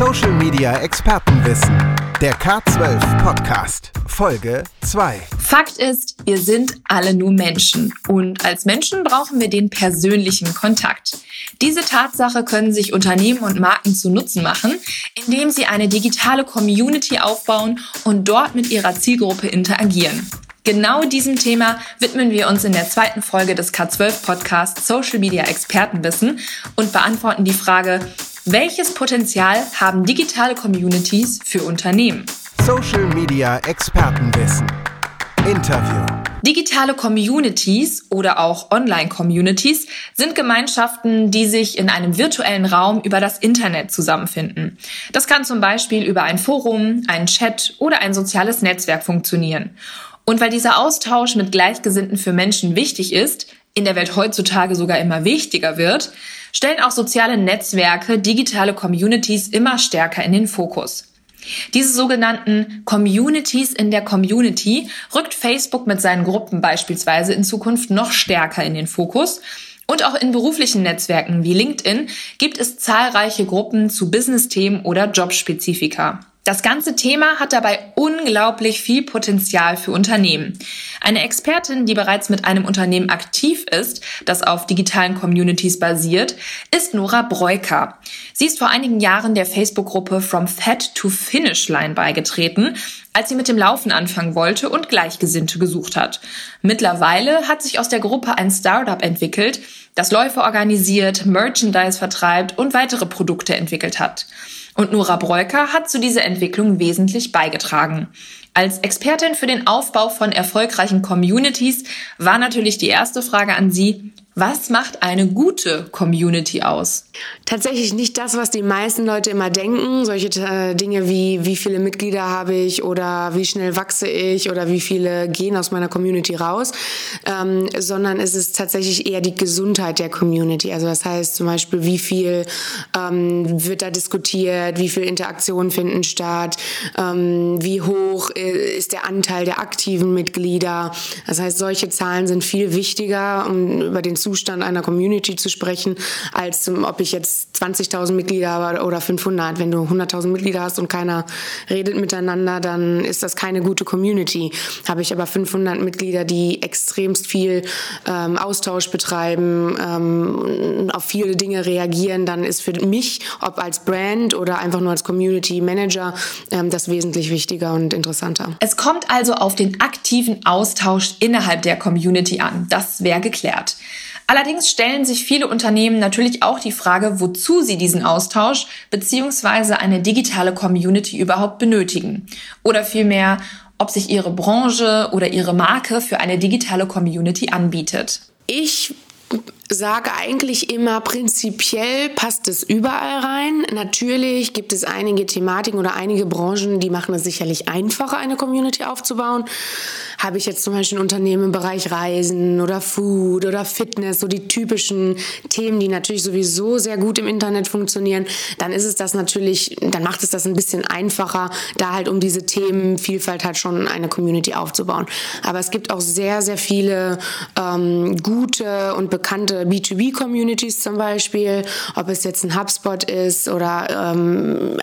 Social Media Expertenwissen. Der K12 Podcast. Folge 2. Fakt ist, wir sind alle nur Menschen. Und als Menschen brauchen wir den persönlichen Kontakt. Diese Tatsache können sich Unternehmen und Marken zu Nutzen machen, indem sie eine digitale Community aufbauen und dort mit ihrer Zielgruppe interagieren. Genau diesem Thema widmen wir uns in der zweiten Folge des K12 Podcasts Social Media Expertenwissen und beantworten die Frage, welches Potenzial haben digitale Communities für Unternehmen? Social Media Expertenwissen. Interview. Digitale Communities oder auch Online-Communities sind Gemeinschaften, die sich in einem virtuellen Raum über das Internet zusammenfinden. Das kann zum Beispiel über ein Forum, einen Chat oder ein soziales Netzwerk funktionieren. Und weil dieser Austausch mit Gleichgesinnten für Menschen wichtig ist, in der Welt heutzutage sogar immer wichtiger wird, stellen auch soziale Netzwerke digitale Communities immer stärker in den Fokus. Diese sogenannten Communities in der Community rückt Facebook mit seinen Gruppen beispielsweise in Zukunft noch stärker in den Fokus. Und auch in beruflichen Netzwerken wie LinkedIn gibt es zahlreiche Gruppen zu Business-Themen oder Jobspezifika. Das ganze Thema hat dabei unglaublich viel Potenzial für Unternehmen. Eine Expertin, die bereits mit einem Unternehmen aktiv ist, das auf digitalen Communities basiert, ist Nora Breuker. Sie ist vor einigen Jahren der Facebook-Gruppe From Fat to Finish Line beigetreten, als sie mit dem Laufen anfangen wollte und Gleichgesinnte gesucht hat. Mittlerweile hat sich aus der Gruppe ein Startup entwickelt, das Läufe organisiert, Merchandise vertreibt und weitere Produkte entwickelt hat. Und Nora Breuker hat zu dieser Entwicklung wesentlich beigetragen. Als Expertin für den Aufbau von erfolgreichen Communities war natürlich die erste Frage an Sie, was macht eine gute Community aus? Tatsächlich nicht das, was die meisten Leute immer denken. Solche äh, Dinge wie, wie viele Mitglieder habe ich oder wie schnell wachse ich oder wie viele gehen aus meiner Community raus, ähm, sondern es ist tatsächlich eher die Gesundheit der Community. Also das heißt zum Beispiel, wie viel ähm, wird da diskutiert, wie viel Interaktionen finden statt, ähm, wie hoch äh, ist der Anteil der aktiven Mitglieder. Das heißt, solche Zahlen sind viel wichtiger, um über den Zustand einer Community zu sprechen, als ob ich jetzt 20.000 Mitglieder habe oder 500. Wenn du 100.000 Mitglieder hast und keiner redet miteinander, dann ist das keine gute Community. Habe ich aber 500 Mitglieder, die extremst viel ähm, Austausch betreiben, ähm, auf viele Dinge reagieren, dann ist für mich, ob als Brand oder einfach nur als Community Manager, ähm, das wesentlich wichtiger und interessanter. Es kommt also auf den aktiven Austausch innerhalb der Community an. Das wäre geklärt. Allerdings stellen sich viele Unternehmen natürlich auch die Frage, wozu sie diesen Austausch bzw. eine digitale Community überhaupt benötigen. Oder vielmehr, ob sich ihre Branche oder ihre Marke für eine digitale Community anbietet. Ich sage eigentlich immer, prinzipiell passt es überall rein. Natürlich gibt es einige Thematiken oder einige Branchen, die machen es sicherlich einfacher, eine Community aufzubauen. Habe ich jetzt zum Beispiel ein Unternehmen im Bereich Reisen oder Food oder Fitness, so die typischen Themen, die natürlich sowieso sehr gut im Internet funktionieren, dann ist es das natürlich, dann macht es das ein bisschen einfacher, da halt um diese Themenvielfalt halt schon eine Community aufzubauen. Aber es gibt auch sehr, sehr viele ähm, gute und bekannte B2B-Communities zum Beispiel, ob es jetzt ein HubSpot ist oder ähm,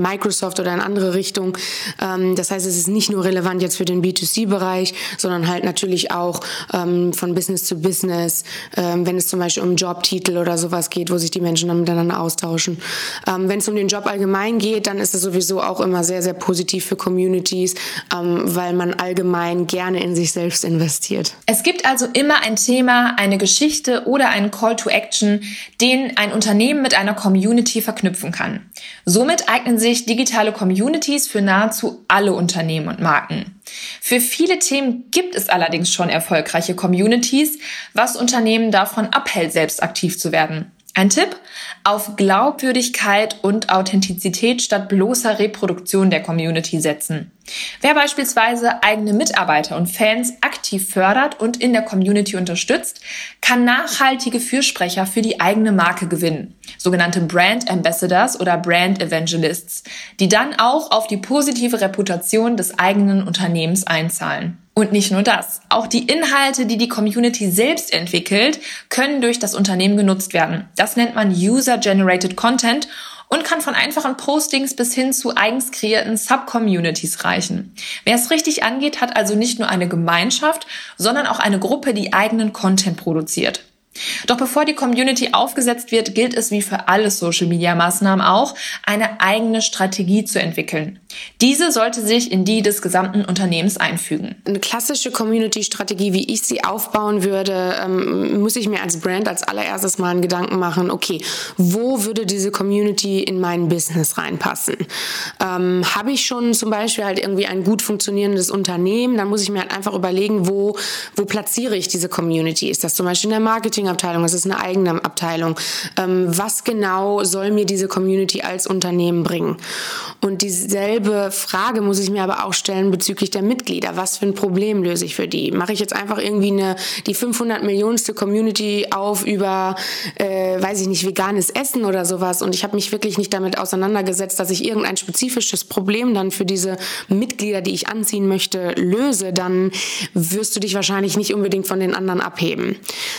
Microsoft oder in andere Richtung. Ähm, das heißt, es ist nicht nur relevant jetzt für den B2C-Bereich, sondern halt natürlich auch ähm, von Business zu Business, ähm, wenn es zum Beispiel um Jobtitel oder sowas geht, wo sich die Menschen dann miteinander austauschen. Ähm, wenn es um den Job allgemein geht, dann ist es sowieso auch immer sehr, sehr positiv für Communities, ähm, weil man allgemein gerne in sich selbst investiert. Es gibt also immer ein Thema, eine Geschichte oder oder einen Call to Action, den ein Unternehmen mit einer Community verknüpfen kann. Somit eignen sich digitale Communities für nahezu alle Unternehmen und Marken. Für viele Themen gibt es allerdings schon erfolgreiche Communities, was Unternehmen davon abhält, selbst aktiv zu werden. Ein Tipp? Auf Glaubwürdigkeit und Authentizität statt bloßer Reproduktion der Community setzen. Wer beispielsweise eigene Mitarbeiter und Fans aktiv fördert und in der Community unterstützt, kann nachhaltige Fürsprecher für die eigene Marke gewinnen, sogenannte Brand Ambassadors oder Brand Evangelists, die dann auch auf die positive Reputation des eigenen Unternehmens einzahlen. Und nicht nur das. Auch die Inhalte, die die Community selbst entwickelt, können durch das Unternehmen genutzt werden. Das nennt man User-Generated Content und kann von einfachen Postings bis hin zu eigens kreierten Subcommunities reichen. Wer es richtig angeht, hat also nicht nur eine Gemeinschaft, sondern auch eine Gruppe, die eigenen Content produziert. Doch bevor die Community aufgesetzt wird, gilt es wie für alle Social-Media-Maßnahmen auch, eine eigene Strategie zu entwickeln. Diese sollte sich in die des gesamten Unternehmens einfügen. Eine klassische Community-Strategie, wie ich sie aufbauen würde, ähm, muss ich mir als Brand als allererstes mal einen Gedanken machen, okay, wo würde diese Community in mein Business reinpassen? Ähm, Habe ich schon zum Beispiel halt irgendwie ein gut funktionierendes Unternehmen, dann muss ich mir halt einfach überlegen, wo, wo platziere ich diese Community? Ist das zum Beispiel in der Marketingabteilung? Ist es eine eigene Abteilung? Ähm, was genau soll mir diese Community als Unternehmen bringen? Und dieselbe dieselbe Frage muss ich mir aber auch stellen bezüglich der Mitglieder. Was für ein Problem löse ich für die? Mache ich jetzt einfach irgendwie eine, die 500 Millionste Community auf über, äh, weiß ich nicht, veganes Essen oder sowas und ich habe mich wirklich nicht damit auseinandergesetzt, dass ich irgendein spezifisches Problem dann für diese Mitglieder, die ich anziehen möchte, löse, dann wirst du dich wahrscheinlich nicht unbedingt von den anderen abheben.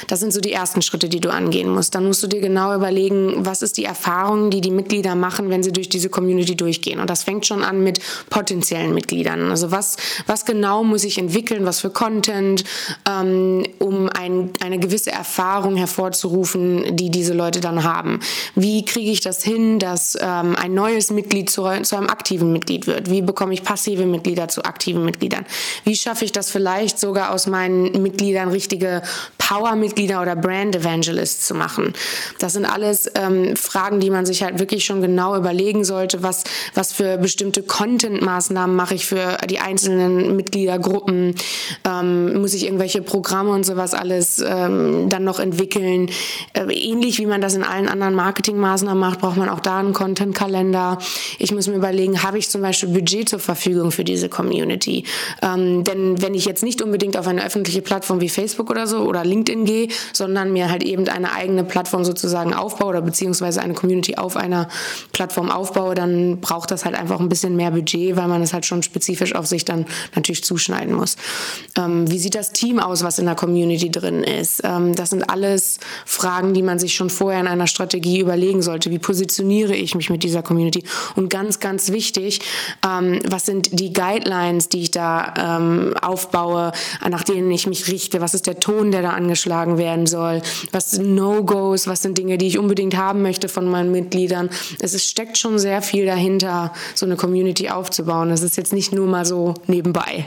Das sind so die ersten Schritte, die du angehen musst. Dann musst du dir genau überlegen, was ist die Erfahrung, die die Mitglieder machen, wenn sie durch diese Community durchgehen. Und das fängt schon an mit potenziellen Mitgliedern. Also was, was genau muss ich entwickeln, was für Content, ähm, um ein, eine gewisse Erfahrung hervorzurufen, die diese Leute dann haben. Wie kriege ich das hin, dass ähm, ein neues Mitglied zu, zu einem aktiven Mitglied wird? Wie bekomme ich passive Mitglieder zu aktiven Mitgliedern? Wie schaffe ich das vielleicht sogar aus meinen Mitgliedern richtige Power-Mitglieder oder Brand-Evangelists zu machen? Das sind alles ähm, Fragen, die man sich halt wirklich schon genau überlegen sollte, was, was für bestimmte Content-Maßnahmen mache ich für die einzelnen Mitgliedergruppen? Ähm, muss ich irgendwelche Programme und sowas alles ähm, dann noch entwickeln? Äh, ähnlich wie man das in allen anderen Marketingmaßnahmen macht, braucht man auch da einen Content-Kalender. Ich muss mir überlegen, habe ich zum Beispiel Budget zur Verfügung für diese Community? Ähm, denn wenn ich jetzt nicht unbedingt auf eine öffentliche Plattform wie Facebook oder so oder LinkedIn gehe, sondern mir halt eben eine eigene Plattform sozusagen aufbaue oder beziehungsweise eine Community auf einer Plattform aufbaue, dann braucht das halt einfach ein bisschen mehr Budget, weil man es halt schon spezifisch auf sich dann natürlich zuschneiden muss. Ähm, wie sieht das Team aus, was in der Community drin ist? Ähm, das sind alles Fragen, die man sich schon vorher in einer Strategie überlegen sollte. Wie positioniere ich mich mit dieser Community? Und ganz, ganz wichtig, ähm, was sind die Guidelines, die ich da ähm, aufbaue, nach denen ich mich richte? Was ist der Ton, der da angeschlagen werden soll? Was sind No-Gos? Was sind Dinge, die ich unbedingt haben möchte von meinen Mitgliedern? Es ist, steckt schon sehr viel dahinter, so eine Community Community aufzubauen. Das ist jetzt nicht nur mal so nebenbei.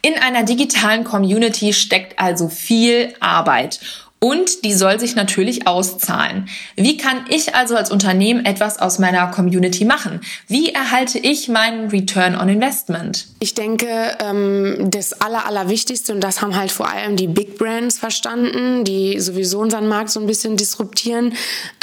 In einer digitalen Community steckt also viel Arbeit. Und die soll sich natürlich auszahlen. Wie kann ich also als Unternehmen etwas aus meiner Community machen? Wie erhalte ich meinen Return on Investment? Ich denke, ähm, das Aller, Allerwichtigste, und das haben halt vor allem die Big Brands verstanden, die sowieso unseren Markt so ein bisschen disruptieren,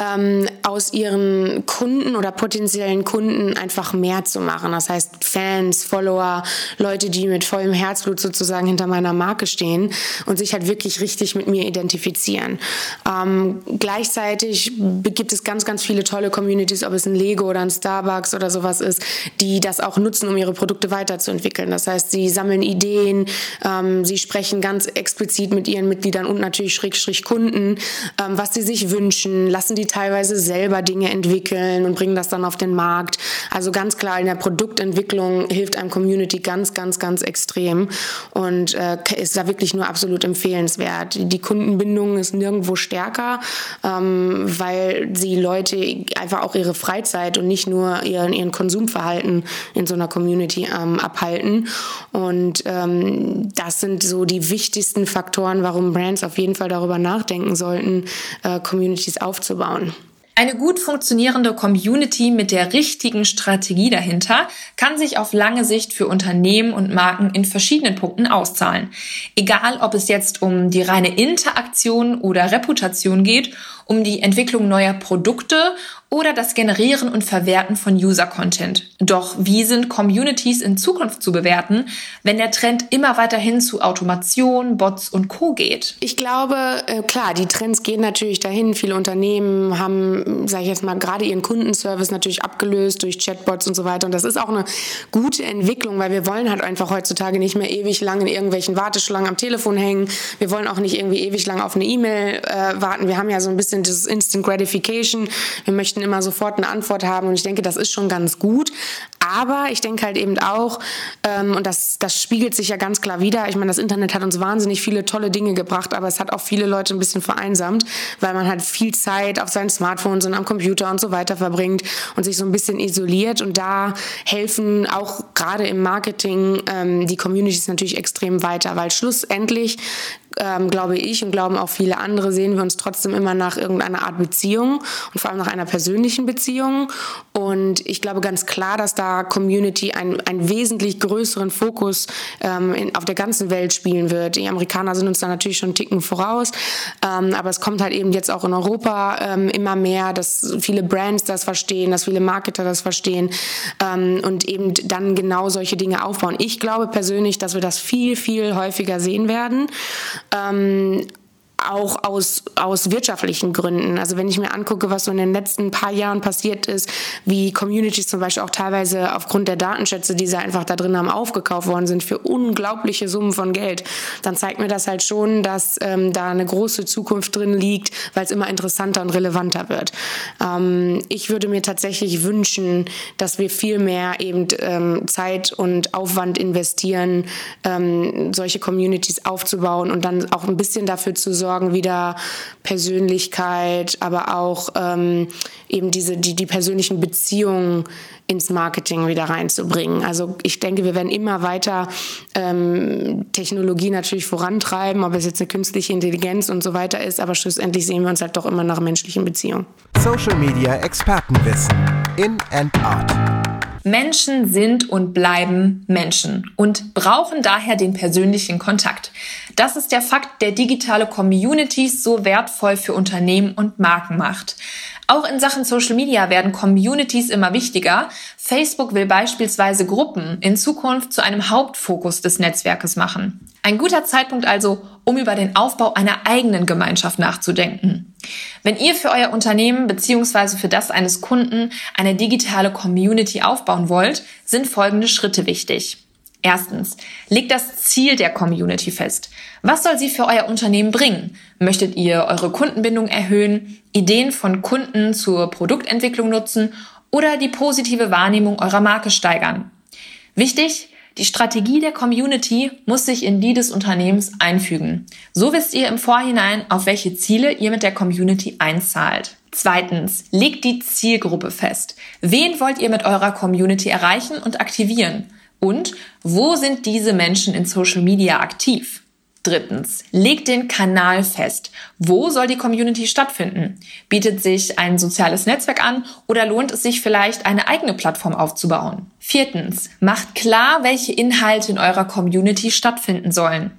ähm, aus ihren Kunden oder potenziellen Kunden einfach mehr zu machen. Das heißt, Fans, Follower, Leute, die mit vollem Herzblut sozusagen hinter meiner Marke stehen und sich halt wirklich richtig mit mir identifizieren passieren. Ähm, gleichzeitig gibt es ganz, ganz viele tolle Communities, ob es ein Lego oder ein Starbucks oder sowas ist, die das auch nutzen, um ihre Produkte weiterzuentwickeln. Das heißt, sie sammeln Ideen, ähm, sie sprechen ganz explizit mit ihren Mitgliedern und natürlich Schrägstrich Kunden, ähm, was sie sich wünschen, lassen die teilweise selber Dinge entwickeln und bringen das dann auf den Markt. Also ganz klar, in der Produktentwicklung hilft einem Community ganz, ganz, ganz extrem und äh, ist da wirklich nur absolut empfehlenswert. Die Kundenbindung ist nirgendwo stärker, ähm, weil sie Leute einfach auch ihre Freizeit und nicht nur ihren, ihren Konsumverhalten in so einer Community ähm, abhalten. Und ähm, das sind so die wichtigsten Faktoren, warum Brands auf jeden Fall darüber nachdenken sollten, äh, Communities aufzubauen. Eine gut funktionierende Community mit der richtigen Strategie dahinter kann sich auf lange Sicht für Unternehmen und Marken in verschiedenen Punkten auszahlen. Egal, ob es jetzt um die reine Interaktion oder Reputation geht, um die Entwicklung neuer Produkte oder das Generieren und Verwerten von User-Content. Doch wie sind Communities in Zukunft zu bewerten, wenn der Trend immer weiterhin zu Automation, Bots und Co geht? Ich glaube, äh, klar, die Trends gehen natürlich dahin. Viele Unternehmen haben, sage ich jetzt mal, gerade ihren Kundenservice natürlich abgelöst durch Chatbots und so weiter. Und das ist auch eine gute Entwicklung, weil wir wollen halt einfach heutzutage nicht mehr ewig lang in irgendwelchen Warteschlangen am Telefon hängen. Wir wollen auch nicht irgendwie ewig lang auf eine E-Mail äh, warten. Wir haben ja so ein bisschen bisschen das Instant Gratification. Wir möchten immer sofort eine Antwort haben und ich denke, das ist schon ganz gut. Aber ich denke halt eben auch, ähm, und das, das spiegelt sich ja ganz klar wieder, ich meine, das Internet hat uns wahnsinnig viele tolle Dinge gebracht, aber es hat auch viele Leute ein bisschen vereinsamt, weil man halt viel Zeit auf seinen Smartphones und am Computer und so weiter verbringt und sich so ein bisschen isoliert. Und da helfen auch gerade im Marketing ähm, die Communities natürlich extrem weiter, weil schlussendlich ähm, glaube ich und glauben auch viele andere, sehen wir uns trotzdem immer nach irgendeiner Art Beziehung und vor allem nach einer persönlichen Beziehung. Und ich glaube ganz klar, dass da Community einen, einen wesentlich größeren Fokus ähm, in, auf der ganzen Welt spielen wird. Die Amerikaner sind uns da natürlich schon einen Ticken voraus, ähm, aber es kommt halt eben jetzt auch in Europa ähm, immer mehr, dass viele Brands das verstehen, dass viele Marketer das verstehen ähm, und eben dann genau solche Dinge aufbauen. Ich glaube persönlich, dass wir das viel, viel häufiger sehen werden ähm, auch aus, aus wirtschaftlichen Gründen. Also wenn ich mir angucke, was so in den letzten paar Jahren passiert ist, wie Communities zum Beispiel auch teilweise aufgrund der Datenschätze, die sie einfach da drin haben, aufgekauft worden sind für unglaubliche Summen von Geld, dann zeigt mir das halt schon, dass ähm, da eine große Zukunft drin liegt, weil es immer interessanter und relevanter wird. Ähm, ich würde mir tatsächlich wünschen, dass wir viel mehr eben ähm, Zeit und Aufwand investieren, ähm, solche Communities aufzubauen und dann auch ein bisschen dafür zu sorgen, sorgen, wieder Persönlichkeit, aber auch ähm, eben diese, die, die persönlichen Beziehungen ins Marketing wieder reinzubringen. Also ich denke, wir werden immer weiter ähm, Technologie natürlich vorantreiben, ob es jetzt eine künstliche Intelligenz und so weiter ist, aber schlussendlich sehen wir uns halt doch immer nach menschlichen Beziehungen. Social Media Expertenwissen in and out. Menschen sind und bleiben Menschen und brauchen daher den persönlichen Kontakt. Das ist der Fakt, der digitale Communities so wertvoll für Unternehmen und Marken macht. Auch in Sachen Social Media werden Communities immer wichtiger. Facebook will beispielsweise Gruppen in Zukunft zu einem Hauptfokus des Netzwerkes machen. Ein guter Zeitpunkt also, um über den Aufbau einer eigenen Gemeinschaft nachzudenken. Wenn ihr für euer Unternehmen bzw. für das eines Kunden eine digitale Community aufbauen wollt, sind folgende Schritte wichtig. Erstens, legt das Ziel der Community fest. Was soll sie für euer Unternehmen bringen? Möchtet ihr eure Kundenbindung erhöhen, Ideen von Kunden zur Produktentwicklung nutzen oder die positive Wahrnehmung eurer Marke steigern? Wichtig, die Strategie der Community muss sich in die des Unternehmens einfügen. So wisst ihr im Vorhinein, auf welche Ziele ihr mit der Community einzahlt. Zweitens, legt die Zielgruppe fest. Wen wollt ihr mit eurer Community erreichen und aktivieren? Und wo sind diese Menschen in Social Media aktiv? Drittens, legt den Kanal fest. Wo soll die Community stattfinden? Bietet sich ein soziales Netzwerk an oder lohnt es sich vielleicht, eine eigene Plattform aufzubauen? Viertens, macht klar, welche Inhalte in eurer Community stattfinden sollen.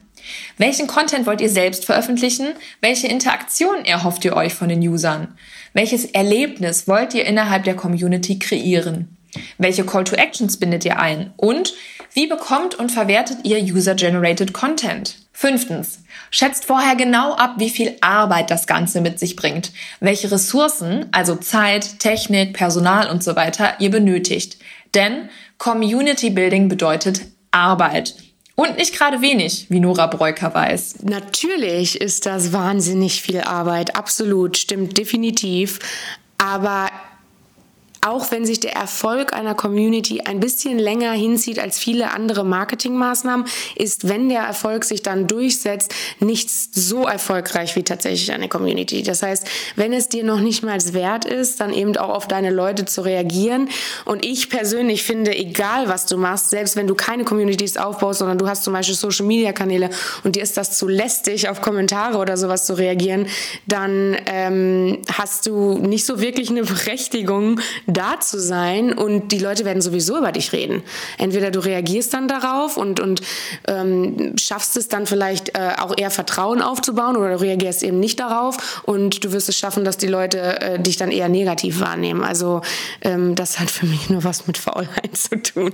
Welchen Content wollt ihr selbst veröffentlichen? Welche Interaktion erhofft ihr euch von den Usern? Welches Erlebnis wollt ihr innerhalb der Community kreieren? Welche Call to Actions bindet ihr ein? Und wie bekommt und verwertet ihr User-Generated Content? Fünftens. Schätzt vorher genau ab, wie viel Arbeit das Ganze mit sich bringt, welche Ressourcen, also Zeit, Technik, Personal und so weiter, ihr benötigt. Denn Community Building bedeutet Arbeit. Und nicht gerade wenig, wie Nora Breuker weiß. Natürlich ist das wahnsinnig viel Arbeit, absolut, stimmt definitiv. Aber auch wenn sich der Erfolg einer Community ein bisschen länger hinzieht als viele andere Marketingmaßnahmen, ist, wenn der Erfolg sich dann durchsetzt, nichts so erfolgreich wie tatsächlich eine Community. Das heißt, wenn es dir noch nicht mal wert ist, dann eben auch auf deine Leute zu reagieren. Und ich persönlich finde, egal was du machst, selbst wenn du keine Communities aufbaust, sondern du hast zum Beispiel Social Media Kanäle und dir ist das zu lästig, auf Kommentare oder sowas zu reagieren, dann ähm, hast du nicht so wirklich eine Berechtigung, da zu sein und die Leute werden sowieso über dich reden. Entweder du reagierst dann darauf und, und ähm, schaffst es dann vielleicht äh, auch eher Vertrauen aufzubauen oder du reagierst eben nicht darauf und du wirst es schaffen, dass die Leute äh, dich dann eher negativ wahrnehmen. Also ähm, das hat für mich nur was mit Faulheit zu tun.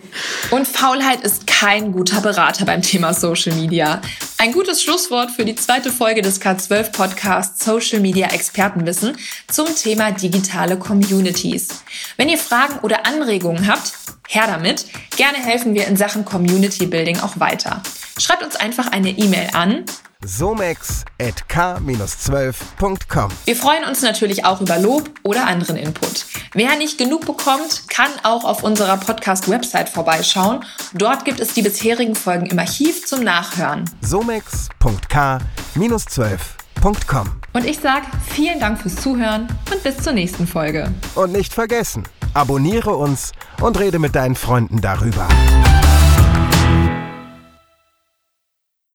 Und Faulheit ist kein guter Berater beim Thema Social Media. Ein gutes Schlusswort für die zweite Folge des K12 Podcasts Social Media Expertenwissen zum Thema digitale Communities. Wenn ihr Fragen oder Anregungen habt, her damit. Gerne helfen wir in Sachen Community Building auch weiter. Schreibt uns einfach eine E-Mail an somex.k-12.com. Wir freuen uns natürlich auch über Lob oder anderen Input. Wer nicht genug bekommt, kann auch auf unserer Podcast-Website vorbeischauen. Dort gibt es die bisherigen Folgen im Archiv zum Nachhören. somex.k-12.com. Und ich sage vielen Dank fürs Zuhören und bis zur nächsten Folge. Und nicht vergessen, abonniere uns und rede mit deinen Freunden darüber.